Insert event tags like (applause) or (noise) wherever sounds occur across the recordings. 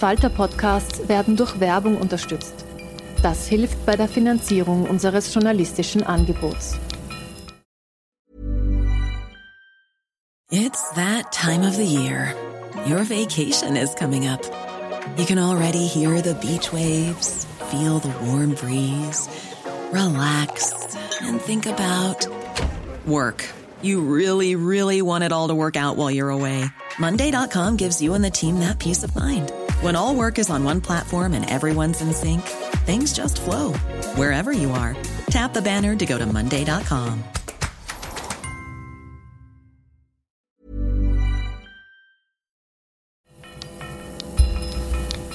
Falter-Podcasts werden durch Werbung unterstützt. Das hilft bei der Finanzierung unseres journalistischen Angebots. It's that time of the year. Your vacation is coming up. You can already hear the beach waves, feel the warm breeze, relax and think about work. You really, really want it all to work out while you're away. Monday.com gives you and the team that peace of mind. When all work is on one platform and everyone's in sync, things just flow wherever you are. Tap the banner to go to Monday.com.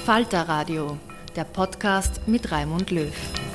Falter Radio, der Podcast mit Raimund Löw.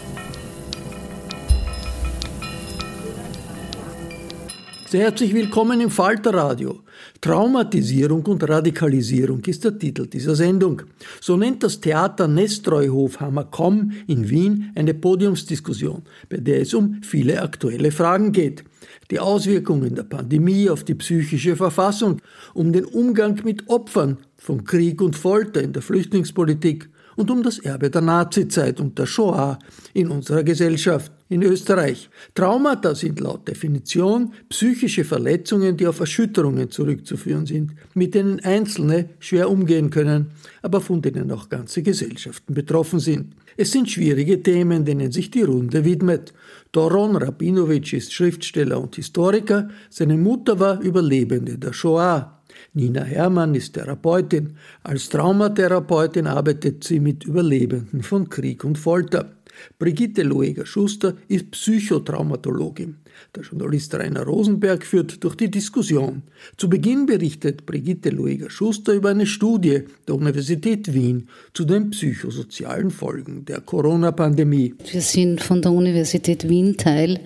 Sehr herzlich willkommen im Falterradio. Traumatisierung und Radikalisierung ist der Titel dieser Sendung. So nennt das Theater Nestreuhof Hammerkomm in Wien eine Podiumsdiskussion, bei der es um viele aktuelle Fragen geht. Die Auswirkungen der Pandemie auf die psychische Verfassung, um den Umgang mit Opfern von Krieg und Folter in der Flüchtlingspolitik und um das Erbe der Nazizeit und der Shoah in unserer Gesellschaft in Österreich. Traumata sind laut Definition psychische Verletzungen, die auf Erschütterungen zurückzuführen sind, mit denen Einzelne schwer umgehen können, aber von denen auch ganze Gesellschaften betroffen sind. Es sind schwierige Themen, denen sich die Runde widmet. Doron Rabinovic ist Schriftsteller und Historiker, seine Mutter war Überlebende der Shoah. Nina Herrmann ist Therapeutin. Als Traumatherapeutin arbeitet sie mit Überlebenden von Krieg und Folter. Brigitte Loeger-Schuster ist Psychotraumatologin. Der Journalist Rainer Rosenberg führt durch die Diskussion. Zu Beginn berichtet Brigitte Loeger-Schuster über eine Studie der Universität Wien zu den psychosozialen Folgen der Corona-Pandemie. Wir sind von der Universität Wien Teil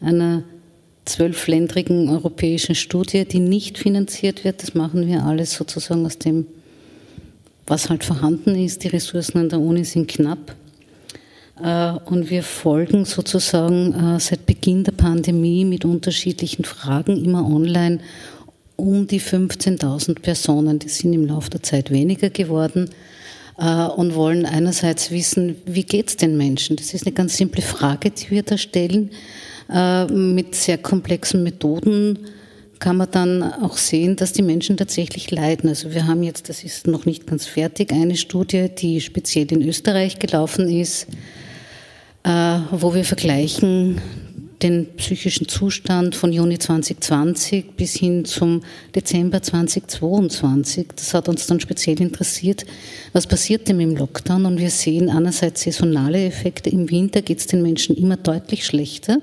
einer zwölfländrigen europäischen Studie, die nicht finanziert wird. Das machen wir alles sozusagen aus dem, was halt vorhanden ist. Die Ressourcen an der Uni sind knapp. Äh, und wir folgen sozusagen äh, seit Beginn der Pandemie mit unterschiedlichen Fragen immer online um die 15.000 Personen. Die sind im Laufe der Zeit weniger geworden äh, und wollen einerseits wissen, wie geht es den Menschen? Das ist eine ganz simple Frage, die wir da stellen. Äh, mit sehr komplexen Methoden kann man dann auch sehen, dass die Menschen tatsächlich leiden. Also wir haben jetzt, das ist noch nicht ganz fertig, eine Studie, die speziell in Österreich gelaufen ist, äh, wo wir vergleichen den psychischen Zustand von Juni 2020 bis hin zum Dezember 2022. Das hat uns dann speziell interessiert, was passiert denn im Lockdown? Und wir sehen einerseits saisonale Effekte. Im Winter geht es den Menschen immer deutlich schlechter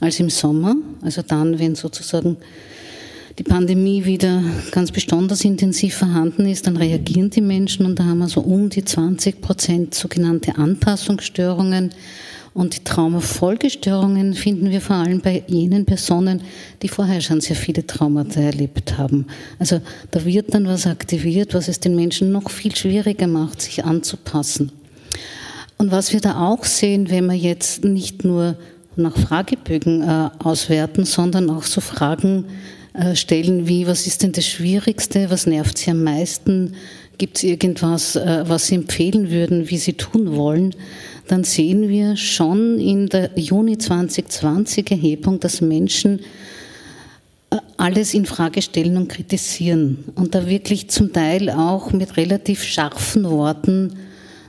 als im Sommer. Also dann, wenn sozusagen die Pandemie wieder ganz besonders intensiv vorhanden ist, dann reagieren die Menschen und da haben wir so um die 20 Prozent sogenannte Anpassungsstörungen. Und die Traumafolgestörungen finden wir vor allem bei jenen Personen, die vorher schon sehr viele Traumata erlebt haben. Also da wird dann was aktiviert, was es den Menschen noch viel schwieriger macht, sich anzupassen. Und was wir da auch sehen, wenn wir jetzt nicht nur nach Fragebögen äh, auswerten, sondern auch so Fragen äh, stellen wie, was ist denn das Schwierigste, was nervt Sie am meisten, gibt es irgendwas, äh, was Sie empfehlen würden, wie Sie tun wollen, dann sehen wir schon in der Juni 2020 Erhebung, dass Menschen alles in Frage stellen und kritisieren. Und da wirklich zum Teil auch mit relativ scharfen Worten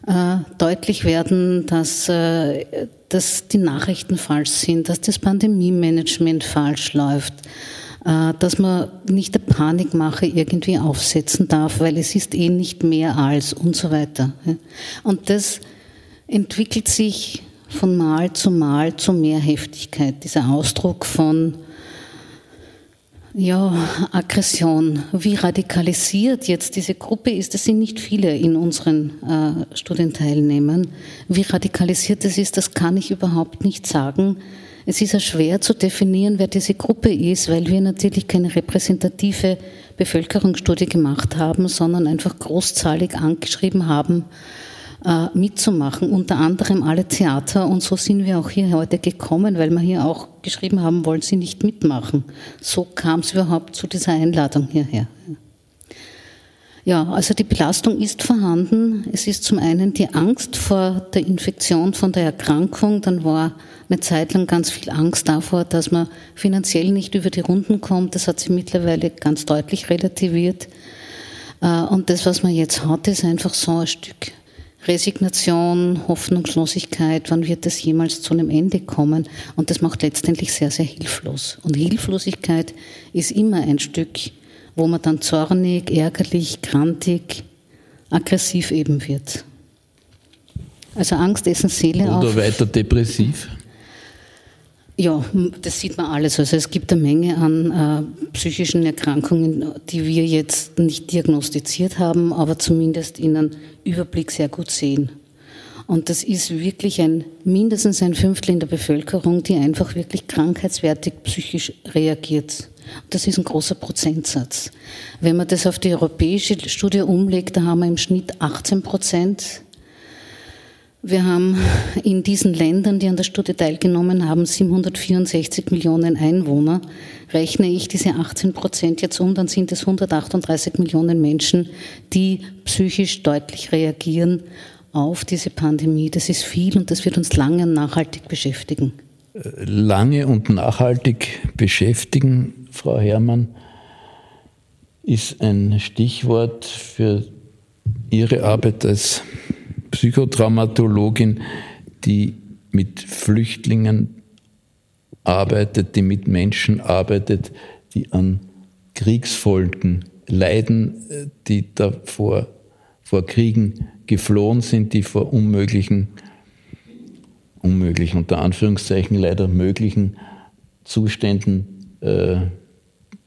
äh, deutlich werden, dass, äh, dass die Nachrichten falsch sind, dass das Pandemie-Management falsch läuft, äh, dass man nicht der Panikmache irgendwie aufsetzen darf, weil es ist eh nicht mehr als und so weiter. Und das entwickelt sich von Mal zu Mal zu mehr Heftigkeit, dieser Ausdruck von ja, Aggression. Wie radikalisiert jetzt diese Gruppe ist, das sind nicht viele in unseren äh, Studienteilnehmern. Wie radikalisiert es ist, das kann ich überhaupt nicht sagen. Es ist ja schwer zu definieren, wer diese Gruppe ist, weil wir natürlich keine repräsentative Bevölkerungsstudie gemacht haben, sondern einfach großzahlig angeschrieben haben, mitzumachen, unter anderem alle Theater. Und so sind wir auch hier heute gekommen, weil wir hier auch geschrieben haben, wollen Sie nicht mitmachen. So kam es überhaupt zu dieser Einladung hierher. Ja, also die Belastung ist vorhanden. Es ist zum einen die Angst vor der Infektion, von der Erkrankung. Dann war eine Zeit lang ganz viel Angst davor, dass man finanziell nicht über die Runden kommt. Das hat sich mittlerweile ganz deutlich relativiert. Äh, und das, was man jetzt hat, ist einfach so ein Stück Resignation, Hoffnungslosigkeit, wann wird es jemals zu einem Ende kommen? Und das macht letztendlich sehr, sehr hilflos. Und Hilflosigkeit ist immer ein Stück, wo man dann zornig, ärgerlich, grantig, aggressiv eben wird. Also Angst essen Seele Oder auf. Oder weiter depressiv? Ja, das sieht man alles. Also es gibt eine Menge an äh, psychischen Erkrankungen, die wir jetzt nicht diagnostiziert haben, aber zumindest in einem Überblick sehr gut sehen. Und das ist wirklich ein, mindestens ein Fünftel in der Bevölkerung, die einfach wirklich krankheitswertig psychisch reagiert. Das ist ein großer Prozentsatz. Wenn man das auf die europäische Studie umlegt, da haben wir im Schnitt 18 Prozent wir haben in diesen Ländern, die an der Studie teilgenommen haben, 764 Millionen Einwohner. Rechne ich diese 18 Prozent jetzt um, dann sind es 138 Millionen Menschen, die psychisch deutlich reagieren auf diese Pandemie. Das ist viel und das wird uns lange und nachhaltig beschäftigen. Lange und nachhaltig beschäftigen, Frau Herrmann, ist ein Stichwort für Ihre Arbeit als Psychotraumatologin, die mit Flüchtlingen arbeitet, die mit Menschen arbeitet, die an Kriegsfolgen leiden, die davor vor Kriegen geflohen sind, die vor unmöglichen, unmöglichen, unter Anführungszeichen leider möglichen Zuständen äh,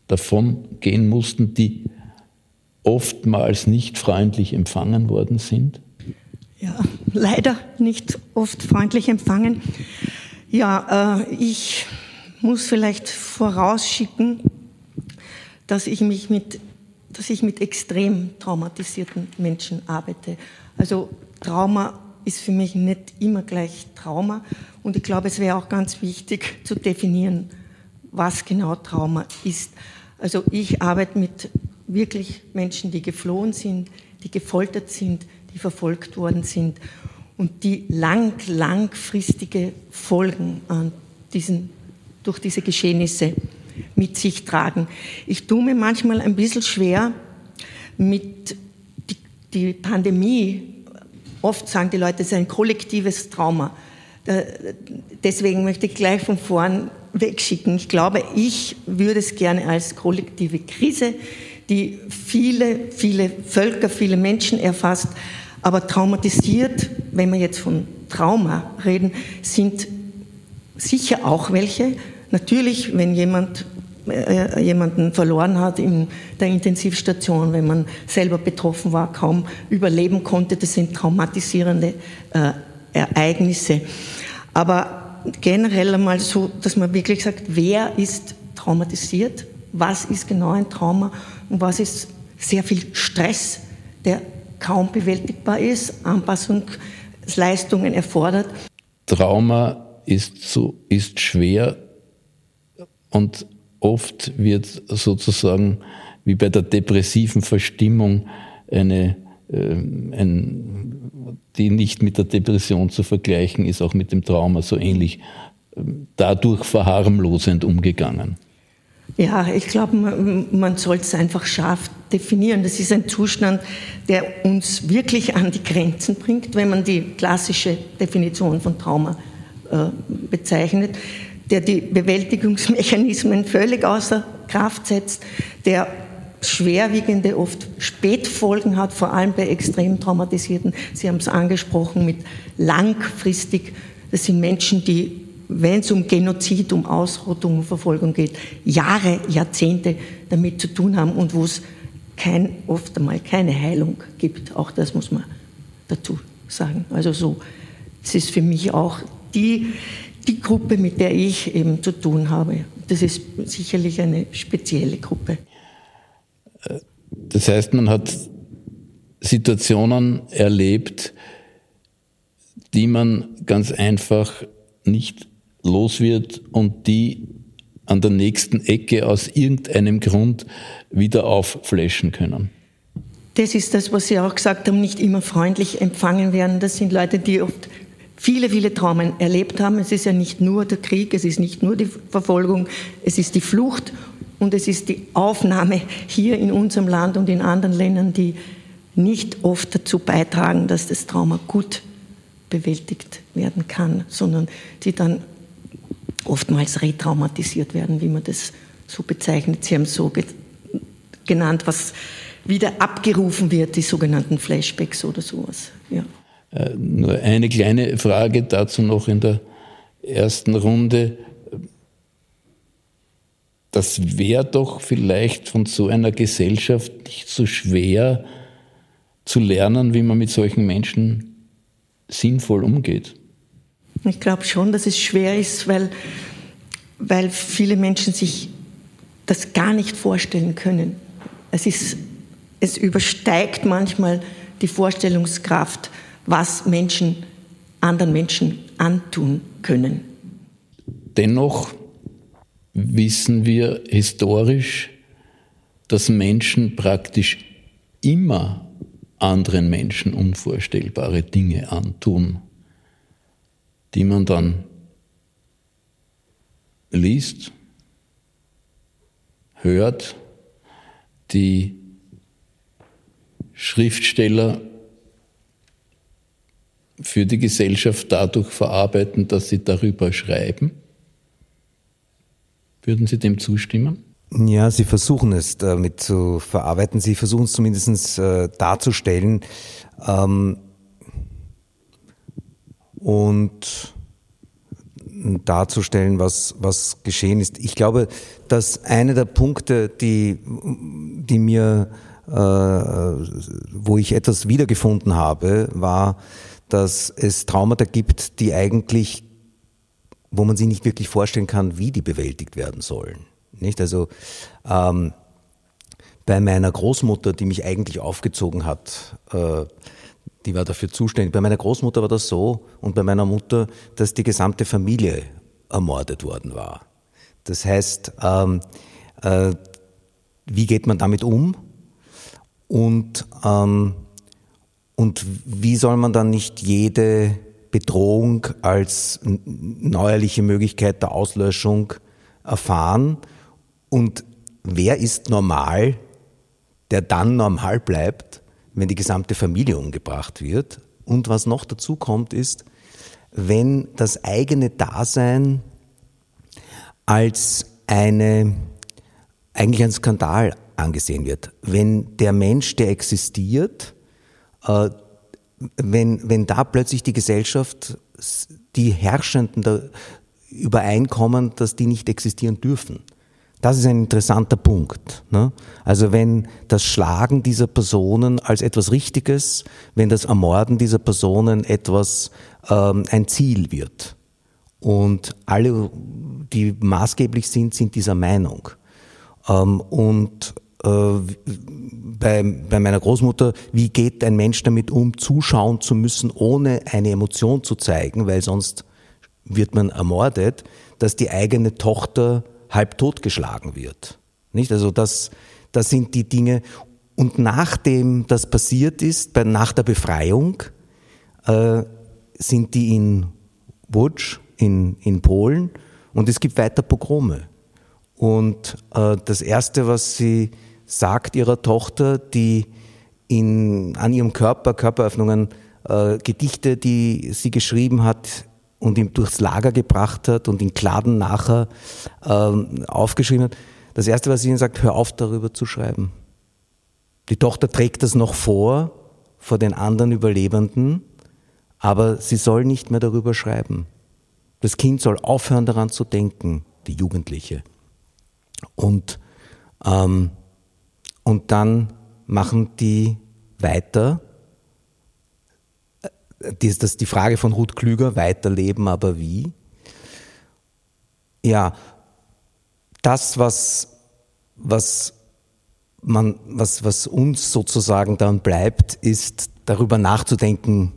davon gehen mussten, die oftmals nicht freundlich empfangen worden sind ja, leider nicht oft freundlich empfangen. Ja, äh, ich muss vielleicht vorausschicken, dass ich mich mit, dass ich mit extrem traumatisierten Menschen arbeite. Also Trauma ist für mich nicht immer gleich Trauma. Und ich glaube, es wäre auch ganz wichtig zu definieren, was genau Trauma ist. Also ich arbeite mit wirklich Menschen, die geflohen sind, die gefoltert sind, die verfolgt worden sind und die lang, langfristige Folgen an diesen, durch diese Geschehnisse mit sich tragen. Ich tue mir manchmal ein bisschen schwer mit die, die Pandemie. Oft sagen die Leute, es ist ein kollektives Trauma. Deswegen möchte ich gleich von vorn wegschicken. Ich glaube, ich würde es gerne als kollektive Krise, die viele, viele Völker, viele Menschen erfasst, aber traumatisiert, wenn wir jetzt von Trauma reden, sind sicher auch welche. Natürlich, wenn jemand äh, jemanden verloren hat in der Intensivstation, wenn man selber betroffen war, kaum überleben konnte, das sind traumatisierende äh, Ereignisse. Aber generell einmal so, dass man wirklich sagt, wer ist traumatisiert, was ist genau ein Trauma und was ist sehr viel Stress, der kaum bewältigbar ist, Anpassungsleistungen erfordert. Trauma ist, so, ist schwer und oft wird sozusagen wie bei der depressiven Verstimmung eine, äh, ein, die nicht mit der Depression zu vergleichen ist, auch mit dem Trauma so ähnlich, dadurch verharmlosend umgegangen. Ja, ich glaube, man, man soll es einfach scharf definieren. Das ist ein Zustand, der uns wirklich an die Grenzen bringt, wenn man die klassische Definition von Trauma äh, bezeichnet, der die Bewältigungsmechanismen völlig außer Kraft setzt, der schwerwiegende, oft Spätfolgen hat, vor allem bei extrem traumatisierten. Sie haben es angesprochen mit langfristig. Das sind Menschen, die wenn es um Genozid, um Ausrottung, um Verfolgung geht, Jahre, Jahrzehnte damit zu tun haben und wo es kein, oft einmal keine Heilung gibt. Auch das muss man dazu sagen. Also so, das ist für mich auch die, die Gruppe, mit der ich eben zu tun habe. Das ist sicherlich eine spezielle Gruppe. Das heißt, man hat Situationen erlebt, die man ganz einfach nicht los wird und die an der nächsten Ecke aus irgendeinem Grund wieder aufflashen können. Das ist das, was Sie auch gesagt haben, nicht immer freundlich empfangen werden. Das sind Leute, die oft viele, viele Traumen erlebt haben. Es ist ja nicht nur der Krieg, es ist nicht nur die Verfolgung, es ist die Flucht und es ist die Aufnahme hier in unserem Land und in anderen Ländern, die nicht oft dazu beitragen, dass das Trauma gut bewältigt werden kann, sondern die dann oftmals retraumatisiert werden, wie man das so bezeichnet. Sie haben es so genannt, was wieder abgerufen wird, die sogenannten Flashbacks oder sowas. Ja. Äh, nur eine kleine Frage dazu noch in der ersten Runde. Das wäre doch vielleicht von so einer Gesellschaft nicht so schwer zu lernen, wie man mit solchen Menschen sinnvoll umgeht. Ich glaube schon, dass es schwer ist, weil, weil viele Menschen sich das gar nicht vorstellen können. Es, ist, es übersteigt manchmal die Vorstellungskraft, was Menschen anderen Menschen antun können. Dennoch wissen wir historisch, dass Menschen praktisch immer anderen Menschen unvorstellbare Dinge antun die man dann liest, hört, die Schriftsteller für die Gesellschaft dadurch verarbeiten, dass sie darüber schreiben. Würden Sie dem zustimmen? Ja, Sie versuchen es damit zu verarbeiten. Sie versuchen es zumindest äh, darzustellen. Ähm, und darzustellen, was, was geschehen ist. Ich glaube, dass einer der Punkte, die, die mir, äh, wo ich etwas wiedergefunden habe, war, dass es Traumata gibt, die eigentlich, wo man sich nicht wirklich vorstellen kann, wie die bewältigt werden sollen. Nicht? Also ähm, bei meiner Großmutter, die mich eigentlich aufgezogen hat, äh, die war dafür zuständig. Bei meiner Großmutter war das so und bei meiner Mutter, dass die gesamte Familie ermordet worden war. Das heißt, ähm, äh, wie geht man damit um? Und, ähm, und wie soll man dann nicht jede Bedrohung als neuerliche Möglichkeit der Auslöschung erfahren? Und wer ist normal, der dann normal bleibt? Wenn die gesamte Familie umgebracht wird. Und was noch dazu kommt, ist, wenn das eigene Dasein als eine, eigentlich ein Skandal angesehen wird. Wenn der Mensch, der existiert, äh, wenn, wenn da plötzlich die Gesellschaft, die Herrschenden da übereinkommen, dass die nicht existieren dürfen. Das ist ein interessanter Punkt. Ne? Also wenn das Schlagen dieser Personen als etwas Richtiges, wenn das Ermorden dieser Personen etwas ähm, ein Ziel wird. Und alle, die maßgeblich sind, sind dieser Meinung. Ähm, und äh, bei, bei meiner Großmutter, wie geht ein Mensch damit um, zuschauen zu müssen, ohne eine Emotion zu zeigen, weil sonst wird man ermordet, dass die eigene Tochter halb totgeschlagen wird. Nicht? Also das, das sind die Dinge. Und nachdem das passiert ist, nach der Befreiung, äh, sind die in Łódź in, in Polen und es gibt weiter Pogrome. Und äh, das Erste, was sie sagt ihrer Tochter, die in, an ihrem Körper, Körperöffnungen, äh, Gedichte, die sie geschrieben hat und ihm durchs Lager gebracht hat und in Kladen nachher äh, aufgeschrieben hat, das Erste, was sie ihnen sagt, hör auf darüber zu schreiben. Die Tochter trägt das noch vor, vor den anderen Überlebenden, aber sie soll nicht mehr darüber schreiben. Das Kind soll aufhören daran zu denken, die Jugendliche. Und, ähm, und dann machen die weiter. Das ist die Frage von Ruth Klüger, weiterleben, aber wie? Ja, das, was, was, man, was, was uns sozusagen dann bleibt, ist darüber nachzudenken,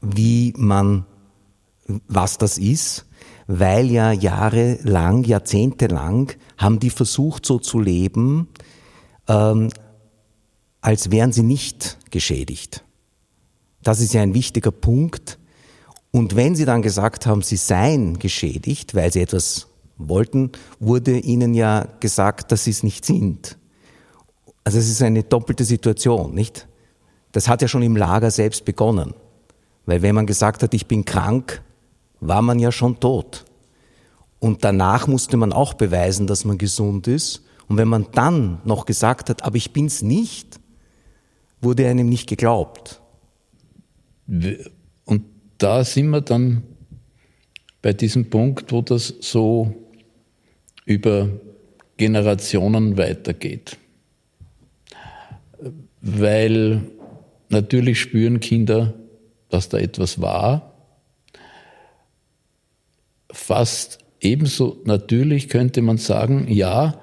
wie man, was das ist, weil ja jahrelang, jahrzehntelang haben die versucht so zu leben, ähm, als wären sie nicht geschädigt. Das ist ja ein wichtiger Punkt. Und wenn sie dann gesagt haben, sie seien geschädigt, weil sie etwas wollten, wurde ihnen ja gesagt, dass sie es nicht sind. Also es ist eine doppelte Situation, nicht? Das hat ja schon im Lager selbst begonnen. Weil wenn man gesagt hat, ich bin krank, war man ja schon tot. Und danach musste man auch beweisen, dass man gesund ist. Und wenn man dann noch gesagt hat, aber ich bin's nicht, wurde einem nicht geglaubt. Und da sind wir dann bei diesem Punkt, wo das so über Generationen weitergeht. Weil natürlich spüren Kinder, dass da etwas war. Fast ebenso natürlich könnte man sagen, ja,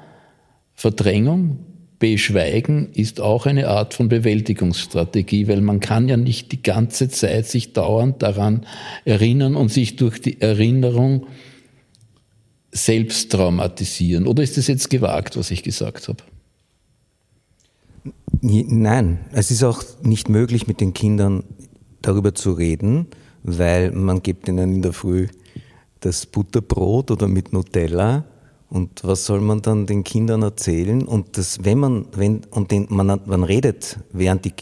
Verdrängung, Beschweigen ist auch eine Art von Bewältigungsstrategie, weil man kann ja nicht die ganze Zeit sich dauernd daran erinnern und sich durch die Erinnerung selbst traumatisieren. Oder ist das jetzt gewagt, was ich gesagt habe? Nein, es ist auch nicht möglich, mit den Kindern darüber zu reden, weil man gibt ihnen in der Früh das Butterbrot oder mit Nutella und was soll man dann den Kindern erzählen? Und das, wenn man, wenn, und den, man, man redet, während die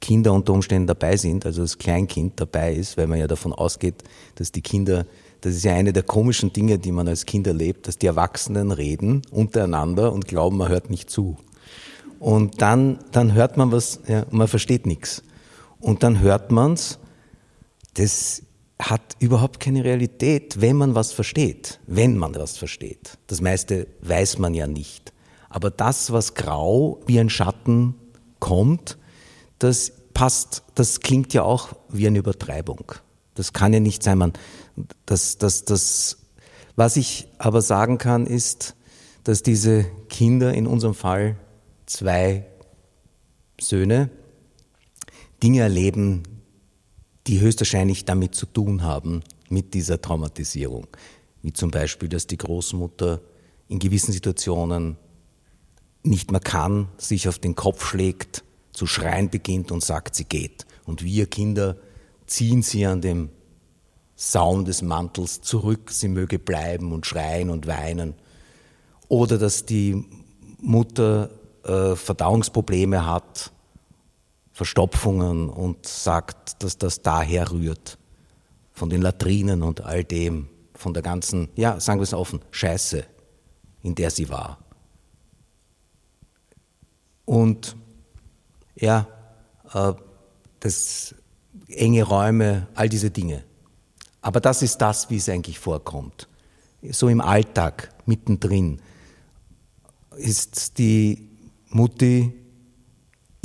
Kinder unter Umständen dabei sind, also das Kleinkind dabei ist, weil man ja davon ausgeht, dass die Kinder, das ist ja eine der komischen Dinge, die man als Kind erlebt, dass die Erwachsenen reden untereinander und glauben, man hört nicht zu. Und dann, dann hört man was, ja, man versteht nichts. Und dann hört man's, das hat überhaupt keine Realität, wenn man was versteht. Wenn man was versteht. Das meiste weiß man ja nicht. Aber das, was grau wie ein Schatten kommt, das passt, das klingt ja auch wie eine Übertreibung. Das kann ja nicht sein. Man, das, das, das, was ich aber sagen kann, ist, dass diese Kinder, in unserem Fall zwei Söhne, Dinge erleben, die höchstwahrscheinlich damit zu tun haben, mit dieser Traumatisierung. Wie zum Beispiel, dass die Großmutter in gewissen Situationen nicht mehr kann, sich auf den Kopf schlägt, zu schreien beginnt und sagt, sie geht. Und wir Kinder ziehen sie an dem Saum des Mantels zurück, sie möge bleiben und schreien und weinen. Oder dass die Mutter äh, Verdauungsprobleme hat Verstopfungen und sagt, dass das daher rührt. Von den Latrinen und all dem, von der ganzen, ja, sagen wir es offen, Scheiße, in der sie war. Und ja, äh, das enge Räume, all diese Dinge. Aber das ist das, wie es eigentlich vorkommt. So im Alltag, mittendrin, ist die Mutti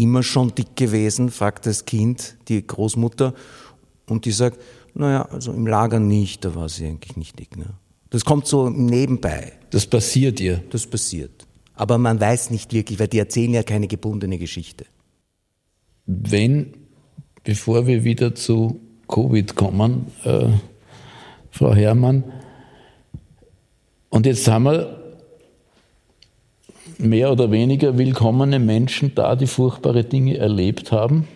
immer schon dick gewesen, fragt das Kind die Großmutter und die sagt, naja, also im Lager nicht, da war sie eigentlich nicht dick. Ne? Das kommt so nebenbei. Das passiert ihr. Das passiert. Aber man weiß nicht wirklich, weil die erzählen ja keine gebundene Geschichte. Wenn, bevor wir wieder zu Covid kommen, äh, Frau Herrmann, und jetzt haben wir mehr oder weniger willkommene Menschen da, die furchtbare Dinge erlebt haben,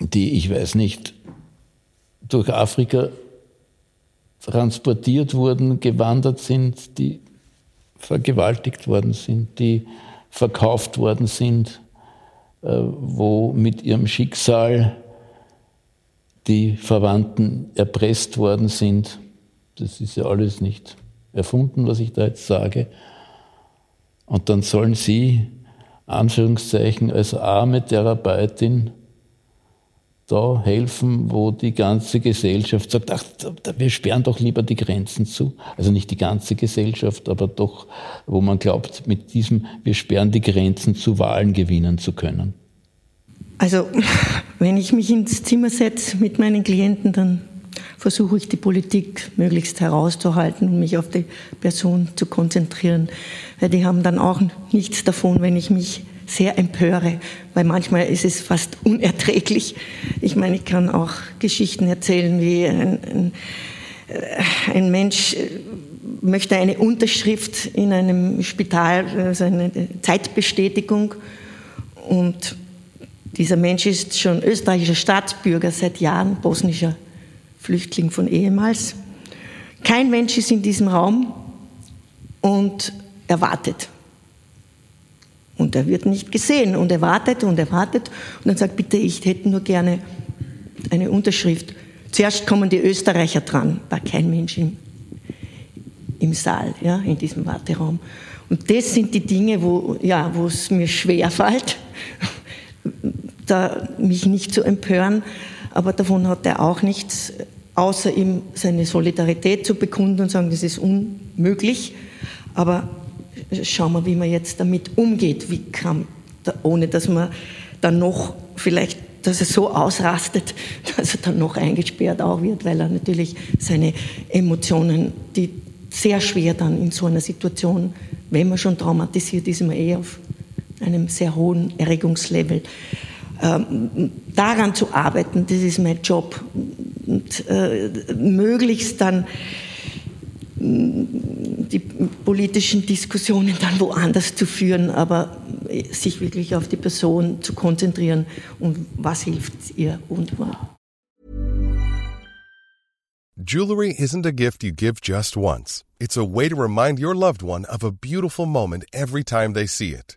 die, ich weiß nicht, durch Afrika transportiert wurden, gewandert sind, die vergewaltigt worden sind, die verkauft worden sind, äh, wo mit ihrem Schicksal die Verwandten erpresst worden sind. Das ist ja alles nicht erfunden, was ich da jetzt sage. Und dann sollen Sie, Anführungszeichen, als arme Therapeutin da helfen, wo die ganze Gesellschaft sagt, ach, wir sperren doch lieber die Grenzen zu. Also nicht die ganze Gesellschaft, aber doch, wo man glaubt, mit diesem, wir sperren die Grenzen zu Wahlen gewinnen zu können. Also, (laughs) wenn ich mich ins Zimmer setze mit meinen Klienten, dann versuche ich die Politik möglichst herauszuhalten und mich auf die Person zu konzentrieren. Weil die haben dann auch nichts davon, wenn ich mich sehr empöre, weil manchmal ist es fast (laughs) unerträglich. Ich meine, ich kann auch Geschichten erzählen, wie ein, ein, äh, ein Mensch äh, möchte eine Unterschrift in einem Spital, also eine Zeitbestätigung und dieser Mensch ist schon österreichischer Staatsbürger seit Jahren, bosnischer Flüchtling von ehemals. Kein Mensch ist in diesem Raum und er wartet. Und er wird nicht gesehen und er wartet und er wartet und dann sagt, bitte, ich hätte nur gerne eine Unterschrift. Zuerst kommen die Österreicher dran, war kein Mensch im, im Saal, ja, in diesem Warteraum. Und das sind die Dinge, wo, ja, es mir schwer fällt, (laughs) da mich nicht zu empören, aber davon hat er auch nichts außer ihm seine Solidarität zu bekunden und sagen, das ist unmöglich. Aber schauen wir, wie man jetzt damit umgeht, wie kann, ohne dass man dann noch vielleicht, dass er so ausrastet, (laughs) dass er dann noch eingesperrt auch wird, weil er natürlich seine Emotionen, die sehr schwer dann in so einer Situation, wenn man schon traumatisiert ist, man eh auf einem sehr hohen Erregungslevel. Ähm, daran zu arbeiten, das ist mein Job. Und äh, möglichst dann mm, die politischen Diskussionen dann woanders zu führen, aber sich wirklich auf die Person zu konzentrieren und was hilft ihr und wann. Jewelry isn't a gift you give just once. It's a way to remind your loved one of a beautiful moment every time they see it.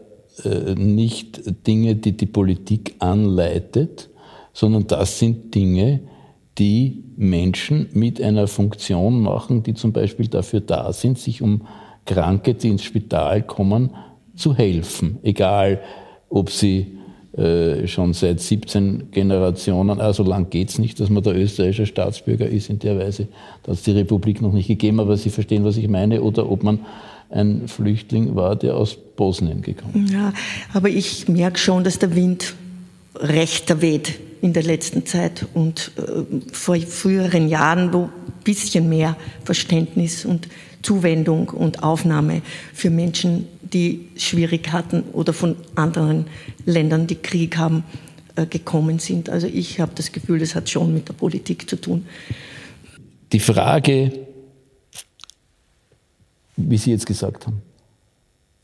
nicht Dinge, die die Politik anleitet, sondern das sind Dinge, die Menschen mit einer Funktion machen, die zum Beispiel dafür da sind, sich um Kranke, die ins Spital kommen, zu helfen. Egal, ob sie äh, schon seit 17 Generationen, also lang geht es nicht, dass man der österreichische Staatsbürger ist in der Weise, da hat es die Republik noch nicht gegeben, aber Sie verstehen, was ich meine, oder ob man ein Flüchtling war, der aus Bosnien gekommen ist. Ja, aber ich merke schon, dass der Wind rechter weht in der letzten Zeit und äh, vor früheren Jahren, wo ein bisschen mehr Verständnis und Zuwendung und Aufnahme für Menschen, die schwierig hatten oder von anderen Ländern, die Krieg haben, äh, gekommen sind. Also ich habe das Gefühl, das hat schon mit der Politik zu tun. Die Frage, wie Sie jetzt gesagt haben,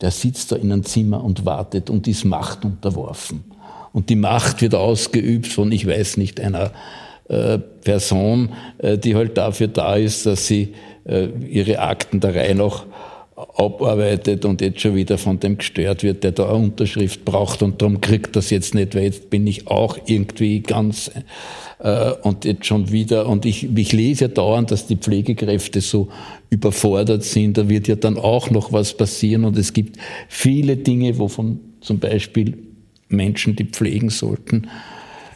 der sitzt da in einem Zimmer und wartet und ist Macht unterworfen. Und die Macht wird ausgeübt von, ich weiß nicht, einer äh, Person, äh, die halt dafür da ist, dass sie äh, ihre Akten der Reihe noch abarbeitet und jetzt schon wieder von dem gestört wird, der da eine Unterschrift braucht und darum kriegt das jetzt nicht, weil jetzt bin ich auch irgendwie ganz äh, und jetzt schon wieder und ich, ich lese ja dauernd, dass die Pflegekräfte so überfordert sind, da wird ja dann auch noch was passieren und es gibt viele Dinge, wovon zum Beispiel Menschen, die pflegen sollten,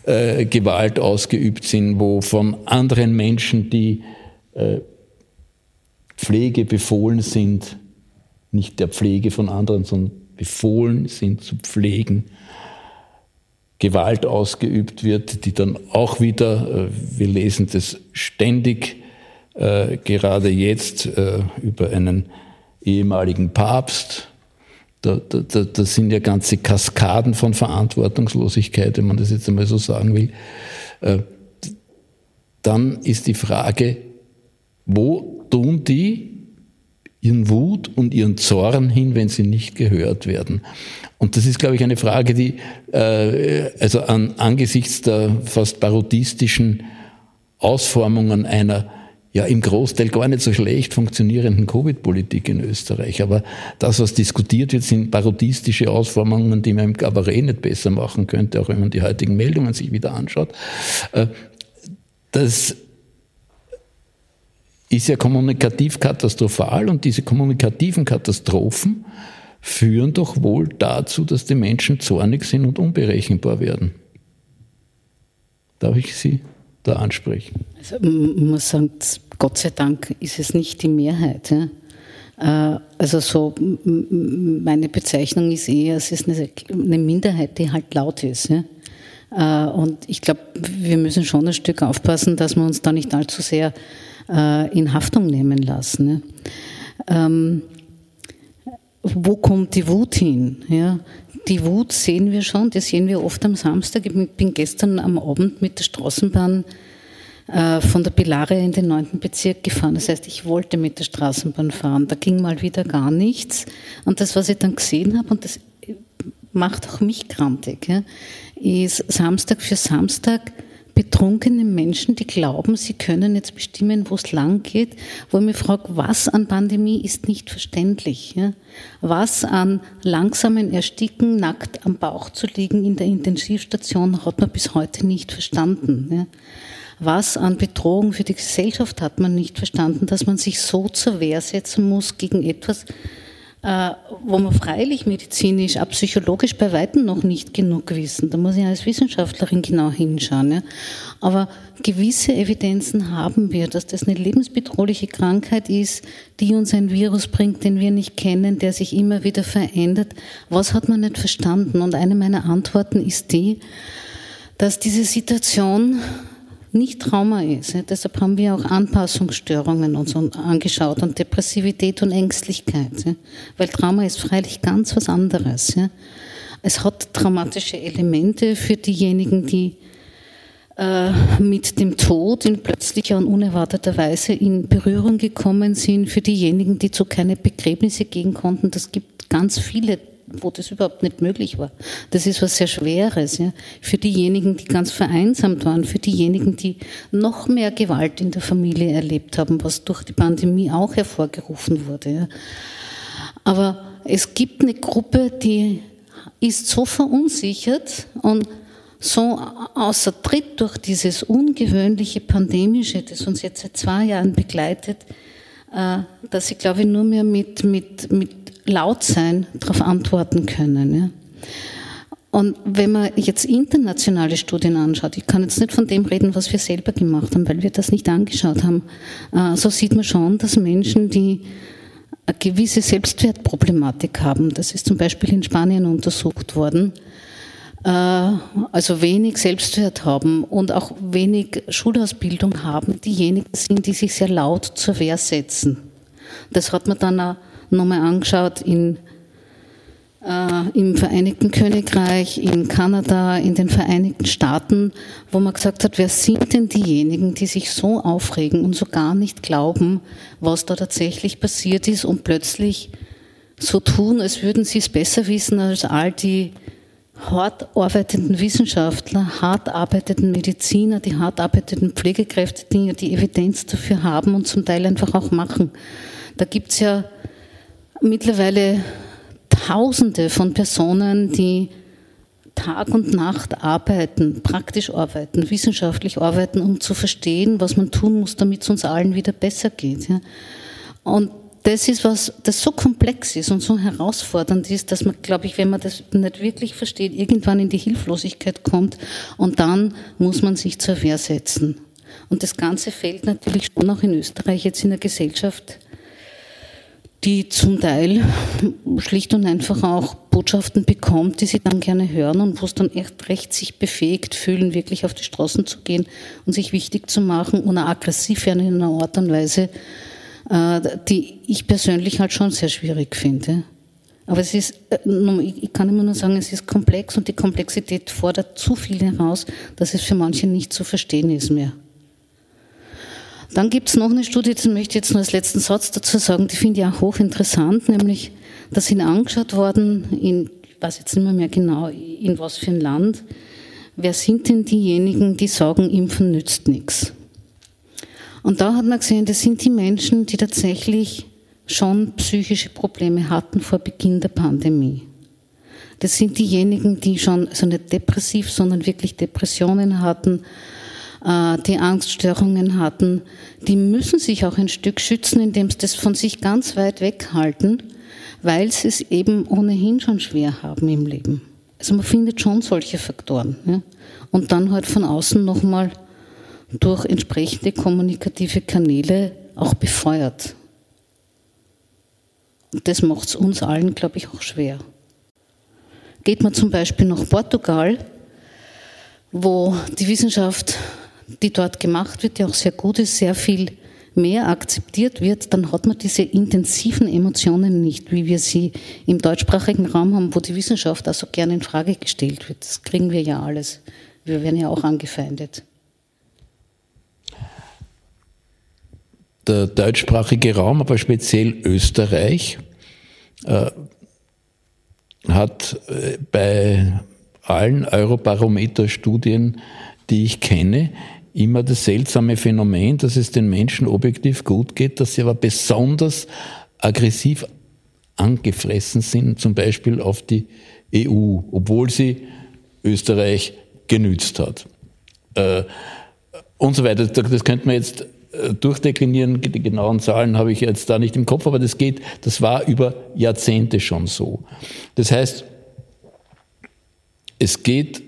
äh, Gewalt ausgeübt sind, wo von anderen Menschen, die äh, Pflege befohlen sind, nicht der Pflege von anderen, sondern befohlen sind zu pflegen, Gewalt ausgeübt wird, die dann auch wieder, äh, wir lesen das ständig, äh, gerade jetzt äh, über einen ehemaligen Papst. Da, da, da sind ja ganze Kaskaden von Verantwortungslosigkeit, wenn man das jetzt einmal so sagen will. Dann ist die Frage, wo tun die ihren Wut und ihren Zorn hin, wenn sie nicht gehört werden? Und das ist, glaube ich, eine Frage, die äh, also an, angesichts der fast parodistischen Ausformungen einer ja im Großteil gar nicht so schlecht funktionierenden Covid-Politik in Österreich. Aber das, was diskutiert wird, sind parodistische Ausformungen, die man im Kabarett nicht besser machen könnte, auch wenn man die heutigen Meldungen sich wieder anschaut. Äh, das ist ja kommunikativ katastrophal und diese kommunikativen Katastrophen führen doch wohl dazu, dass die Menschen zornig sind und unberechenbar werden. Darf ich Sie da ansprechen? Also, man muss sagen, Gott sei Dank ist es nicht die Mehrheit. Ja? Äh, also so, meine Bezeichnung ist eher, es ist eine Minderheit, die halt laut ist. Ja? Äh, und ich glaube, wir müssen schon ein Stück aufpassen, dass wir uns da nicht allzu sehr äh, in Haftung nehmen lassen. Ne? Ähm, wo kommt die Wut hin? Ja? Die Wut sehen wir schon, die sehen wir oft am Samstag. Ich bin gestern am Abend mit der Straßenbahn äh, von der Pilaria in den neunten Bezirk gefahren. Das heißt, ich wollte mit der Straßenbahn fahren. Da ging mal wieder gar nichts. Und das, was ich dann gesehen habe, und das macht auch mich krantig, ja, ist Samstag für Samstag betrunkene Menschen, die glauben, sie können jetzt bestimmen, wo es lang geht, wo ich mich frage, was an Pandemie ist nicht verständlich. Ja? Was an langsamen Ersticken, nackt am Bauch zu liegen in der Intensivstation, hat man bis heute nicht verstanden. Ja? Was an Bedrohung für die Gesellschaft hat man nicht verstanden, dass man sich so zur Wehr setzen muss gegen etwas, wo wir freilich medizinisch, auch psychologisch bei weitem noch nicht genug wissen. Da muss ich als Wissenschaftlerin genau hinschauen. Ja. Aber gewisse Evidenzen haben wir, dass das eine lebensbedrohliche Krankheit ist, die uns ein Virus bringt, den wir nicht kennen, der sich immer wieder verändert. Was hat man nicht verstanden? Und eine meiner Antworten ist die, dass diese Situation nicht Trauma ist. Deshalb haben wir auch Anpassungsstörungen uns angeschaut und Depressivität und Ängstlichkeit. Weil Trauma ist freilich ganz was anderes. Es hat traumatische Elemente für diejenigen, die äh, mit dem Tod in plötzlicher und unerwarteter Weise in Berührung gekommen sind, für diejenigen, die zu keine Begräbnisse gehen konnten. Das gibt ganz viele wo das überhaupt nicht möglich war. Das ist was sehr Schweres. Ja. Für diejenigen, die ganz vereinsamt waren, für diejenigen, die noch mehr Gewalt in der Familie erlebt haben, was durch die Pandemie auch hervorgerufen wurde. Ja. Aber es gibt eine Gruppe, die ist so verunsichert und so außer Tritt durch dieses ungewöhnliche Pandemische, das uns jetzt seit zwei Jahren begleitet, äh, dass sie, glaube ich, nur mehr mit, mit, mit laut sein darauf antworten können. Ja. Und wenn man jetzt internationale Studien anschaut, ich kann jetzt nicht von dem reden, was wir selber gemacht haben, weil wir das nicht angeschaut haben, äh, so sieht man schon, dass Menschen, die eine gewisse Selbstwertproblematik haben, das ist zum Beispiel in Spanien untersucht worden, äh, also wenig Selbstwert haben und auch wenig Schulausbildung haben, diejenigen sind, die sich sehr laut zur Wehr setzen. Das hat man dann auch nochmal angeschaut in, äh, im Vereinigten Königreich, in Kanada, in den Vereinigten Staaten, wo man gesagt hat, wer sind denn diejenigen, die sich so aufregen und so gar nicht glauben, was da tatsächlich passiert ist und plötzlich so tun, als würden sie es besser wissen als all die hart arbeitenden Wissenschaftler, hart arbeitenden Mediziner, die hart arbeitenden Pflegekräfte, die die Evidenz dafür haben und zum Teil einfach auch machen. Da gibt es ja mittlerweile Tausende von Personen, die Tag und Nacht arbeiten, praktisch arbeiten, wissenschaftlich arbeiten, um zu verstehen, was man tun muss, damit es uns allen wieder besser geht. Und das ist was, das so komplex ist und so herausfordernd ist, dass man, glaube ich, wenn man das nicht wirklich versteht, irgendwann in die Hilflosigkeit kommt und dann muss man sich zur Wehr setzen. Und das Ganze fällt natürlich schon auch in Österreich jetzt in der Gesellschaft die zum Teil (laughs) schlicht und einfach auch Botschaften bekommt, die sie dann gerne hören und wo es dann echt recht sich befähigt fühlen, wirklich auf die Straßen zu gehen und sich wichtig zu machen und aggressiv werden in einer Art und Weise, äh, die ich persönlich halt schon sehr schwierig finde. Aber es ist, äh, ich kann immer nur sagen, es ist komplex und die Komplexität fordert zu viel heraus, dass es für manche nicht zu verstehen ist mehr. Dann gibt es noch eine Studie, das möchte ich jetzt nur als letzten Satz dazu sagen, die finde ich auch hochinteressant, nämlich, da sind angeschaut worden, in, ich weiß jetzt nicht mehr, mehr genau, in was für ein Land, wer sind denn diejenigen, die sagen, Impfen nützt nichts. Und da hat man gesehen, das sind die Menschen, die tatsächlich schon psychische Probleme hatten vor Beginn der Pandemie. Das sind diejenigen, die schon, also nicht depressiv, sondern wirklich Depressionen hatten, die Angststörungen hatten. Die müssen sich auch ein Stück schützen, indem sie das von sich ganz weit weghalten, weil sie es eben ohnehin schon schwer haben im Leben. Also man findet schon solche Faktoren. Ja? Und dann halt von außen nochmal durch entsprechende kommunikative Kanäle auch befeuert. Und das macht es uns allen, glaube ich, auch schwer. Geht man zum Beispiel nach Portugal, wo die Wissenschaft, die dort gemacht wird, die auch sehr gut ist, sehr viel mehr akzeptiert wird, dann hat man diese intensiven Emotionen nicht, wie wir sie im deutschsprachigen Raum haben, wo die Wissenschaft also gerne in Frage gestellt wird. Das kriegen wir ja alles. Wir werden ja auch angefeindet. der deutschsprachige Raum, aber speziell Österreich, äh, hat äh, bei allen Eurobarometer-Studien, die ich kenne, immer das seltsame Phänomen, dass es den Menschen objektiv gut geht, dass sie aber besonders aggressiv angefressen sind, zum Beispiel auf die EU, obwohl sie Österreich genützt hat. Äh, und so weiter. Das könnte man jetzt äh, durchdeklinieren. Die genauen Zahlen habe ich jetzt da nicht im Kopf, aber das geht, das war über Jahrzehnte schon so. Das heißt, es geht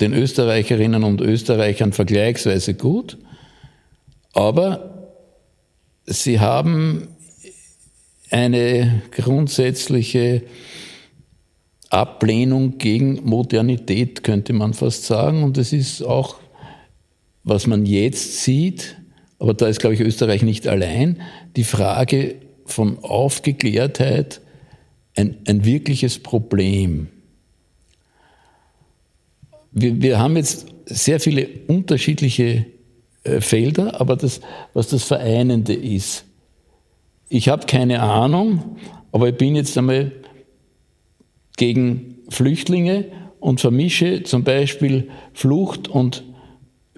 den Österreicherinnen und Österreichern vergleichsweise gut, aber sie haben eine grundsätzliche Ablehnung gegen Modernität, könnte man fast sagen. Und es ist auch, was man jetzt sieht, aber da ist, glaube ich, Österreich nicht allein, die Frage von Aufgeklärtheit ein, ein wirkliches Problem. Wir, wir haben jetzt sehr viele unterschiedliche äh, Felder, aber das, was das Vereinende ist, ich habe keine Ahnung, aber ich bin jetzt einmal gegen Flüchtlinge und vermische zum Beispiel Flucht und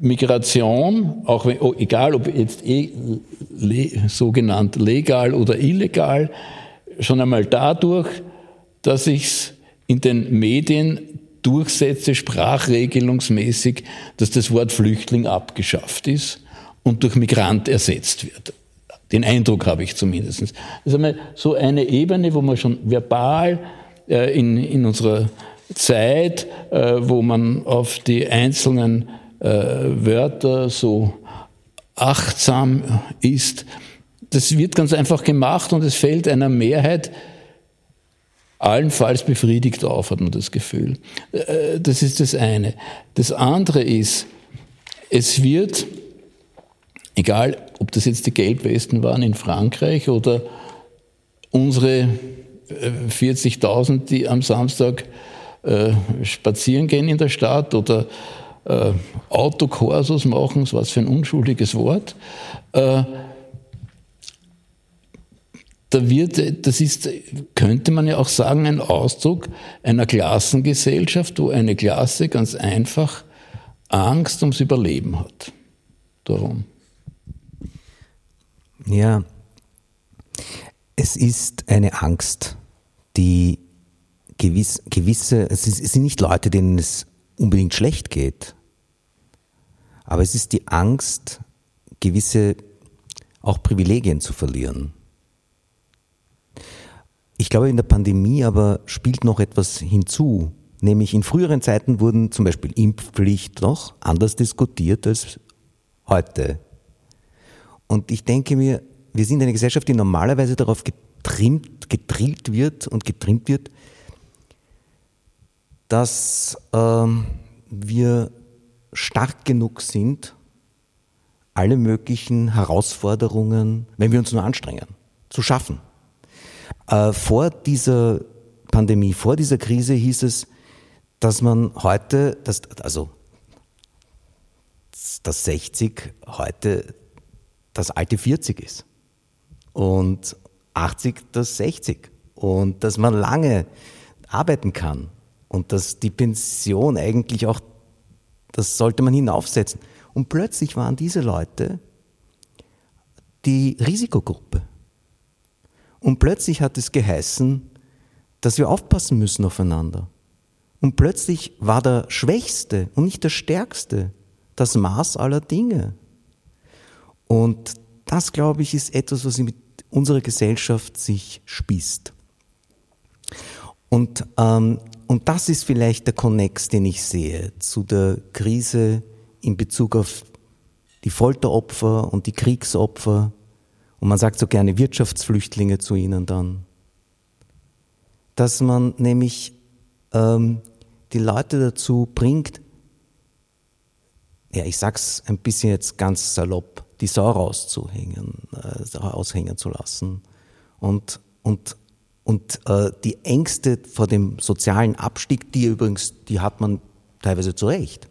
Migration, auch wenn, oh, egal ob jetzt eh, le, sogenannt legal oder illegal, schon einmal dadurch, dass ich es in den Medien durchsetze, sprachregelungsmäßig, dass das Wort Flüchtling abgeschafft ist und durch Migrant ersetzt wird. Den Eindruck habe ich zumindest. Das ist einmal so eine Ebene, wo man schon verbal äh, in, in unserer Zeit, äh, wo man auf die einzelnen äh, Wörter so achtsam ist. Das wird ganz einfach gemacht und es fällt einer Mehrheit allenfalls befriedigt auf, hat man das Gefühl. Äh, das ist das eine. Das andere ist, es wird, egal ob das jetzt die Gelbwesten waren in Frankreich oder unsere 40.000, äh, die am Samstag äh, spazieren gehen in der Stadt oder Autokorsos machen, was für ein unschuldiges Wort. Äh, da wird, das ist, könnte man ja auch sagen, ein Ausdruck einer Klassengesellschaft, wo eine Klasse ganz einfach Angst ums Überleben hat. Darum. Ja, es ist eine Angst, die gewiss, gewisse, es, sind nicht Leute, denen es unbedingt schlecht geht. Aber es ist die Angst, gewisse auch Privilegien zu verlieren. Ich glaube, in der Pandemie aber spielt noch etwas hinzu. Nämlich in früheren Zeiten wurden zum Beispiel Impfpflicht noch anders diskutiert als heute. Und ich denke mir, wir sind eine Gesellschaft, die normalerweise darauf getrimmt, getrillt wird und getrimmt wird, dass ähm, wir stark genug sind, alle möglichen Herausforderungen, wenn wir uns nur anstrengen, zu schaffen. Äh, vor dieser Pandemie, vor dieser Krise hieß es, dass man heute, das, also das 60 heute das alte 40 ist und 80 das 60 und dass man lange arbeiten kann und dass die Pension eigentlich auch, das sollte man hinaufsetzen. Und plötzlich waren diese Leute die Risikogruppe. Und plötzlich hat es geheißen, dass wir aufpassen müssen aufeinander. Und plötzlich war der Schwächste und nicht der Stärkste das Maß aller Dinge. Und das, glaube ich, ist etwas, was mit unserer Gesellschaft sich spießt. Und, ähm, und das ist vielleicht der Konnex, den ich sehe zu der Krise in Bezug auf die Folteropfer und die Kriegsopfer. Und man sagt so gerne Wirtschaftsflüchtlinge zu ihnen dann. Dass man nämlich ähm, die Leute dazu bringt, ja, ich sag's ein bisschen jetzt ganz salopp, die Sau rauszuhängen, äh, aushängen zu lassen und, und, und äh, die Ängste vor dem sozialen Abstieg, die übrigens, die hat man teilweise zu Recht.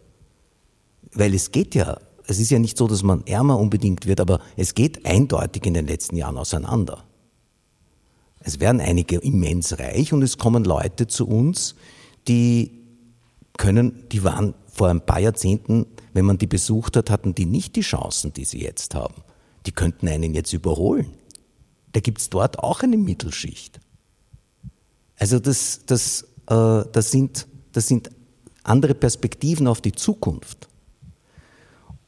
Weil es geht ja, es ist ja nicht so, dass man ärmer unbedingt wird, aber es geht eindeutig in den letzten Jahren auseinander. Es werden einige immens reich und es kommen Leute zu uns, die können, die waren vor ein paar Jahrzehnten, wenn man die besucht hat, hatten die nicht die Chancen, die sie jetzt haben. Die könnten einen jetzt überholen. Da gibt's dort auch eine Mittelschicht. Also das, das, äh, das, sind, das sind andere Perspektiven auf die Zukunft.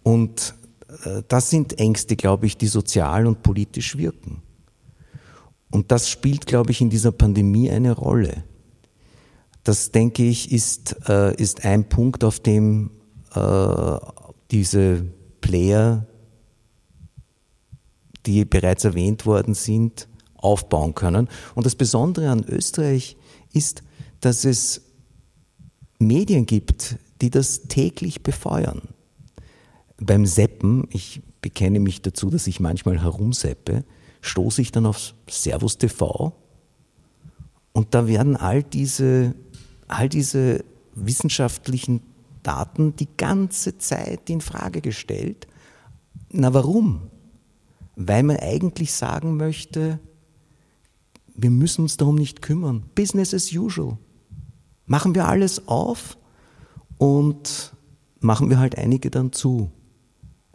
Und äh, das sind Ängste, glaube ich, die sozial und politisch wirken. Und das spielt, glaube ich, in dieser Pandemie eine Rolle. Das, denke ich, ist, äh, ist ein Punkt, auf dem äh, diese Player, die bereits erwähnt worden sind, aufbauen können. Und das Besondere an Österreich ist, dass es Medien gibt, die das täglich befeuern. Beim Seppen, ich bekenne mich dazu, dass ich manchmal herumseppe, stoße ich dann auf Servus TV und da werden all diese all diese wissenschaftlichen Daten die ganze Zeit in Frage gestellt. Na warum? Weil man eigentlich sagen möchte, wir müssen uns darum nicht kümmern. Business as usual. Machen wir alles auf und machen wir halt einige dann zu.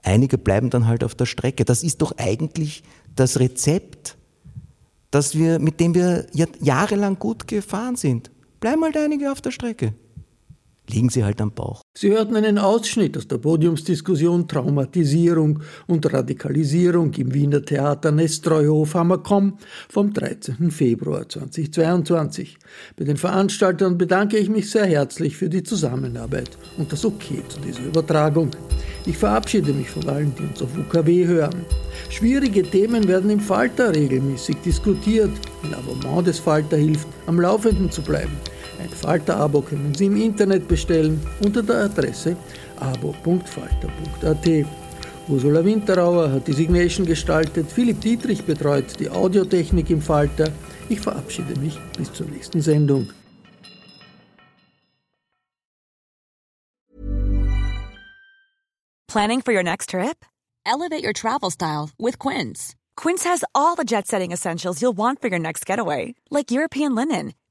Einige bleiben dann halt auf der Strecke. Das ist doch eigentlich das Rezept, das wir, mit dem wir jahrelang gut gefahren sind. Bleiben halt einige auf der Strecke. Liegen sie halt am Bauch. Sie hörten einen Ausschnitt aus der Podiumsdiskussion Traumatisierung und Radikalisierung im Wiener Theater Nestreuhof Hammerkomm vom 13. Februar 2022. Bei den Veranstaltern bedanke ich mich sehr herzlich für die Zusammenarbeit und das Okay zu dieser Übertragung. Ich verabschiede mich von allen, die uns auf UKW hören. Schwierige Themen werden im Falter regelmäßig diskutiert. Ein Abonnement des Falter hilft, am Laufenden zu bleiben. Ein Falter-Abo können Sie im Internet bestellen unter der Adresse abo.falter.at. Ursula Winterauer hat die Signation gestaltet, Philipp Dietrich betreut die Audiotechnik im Falter. Ich verabschiede mich bis zur nächsten Sendung. Planning for your next trip? Elevate your travel style with Quince. Quince has all the jet setting essentials you'll want for your next getaway, like European linen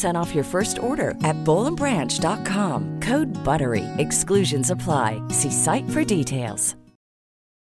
15% off your first order at bowlandbranch.com. Code BUTTERY. Exclusions apply. See site for details.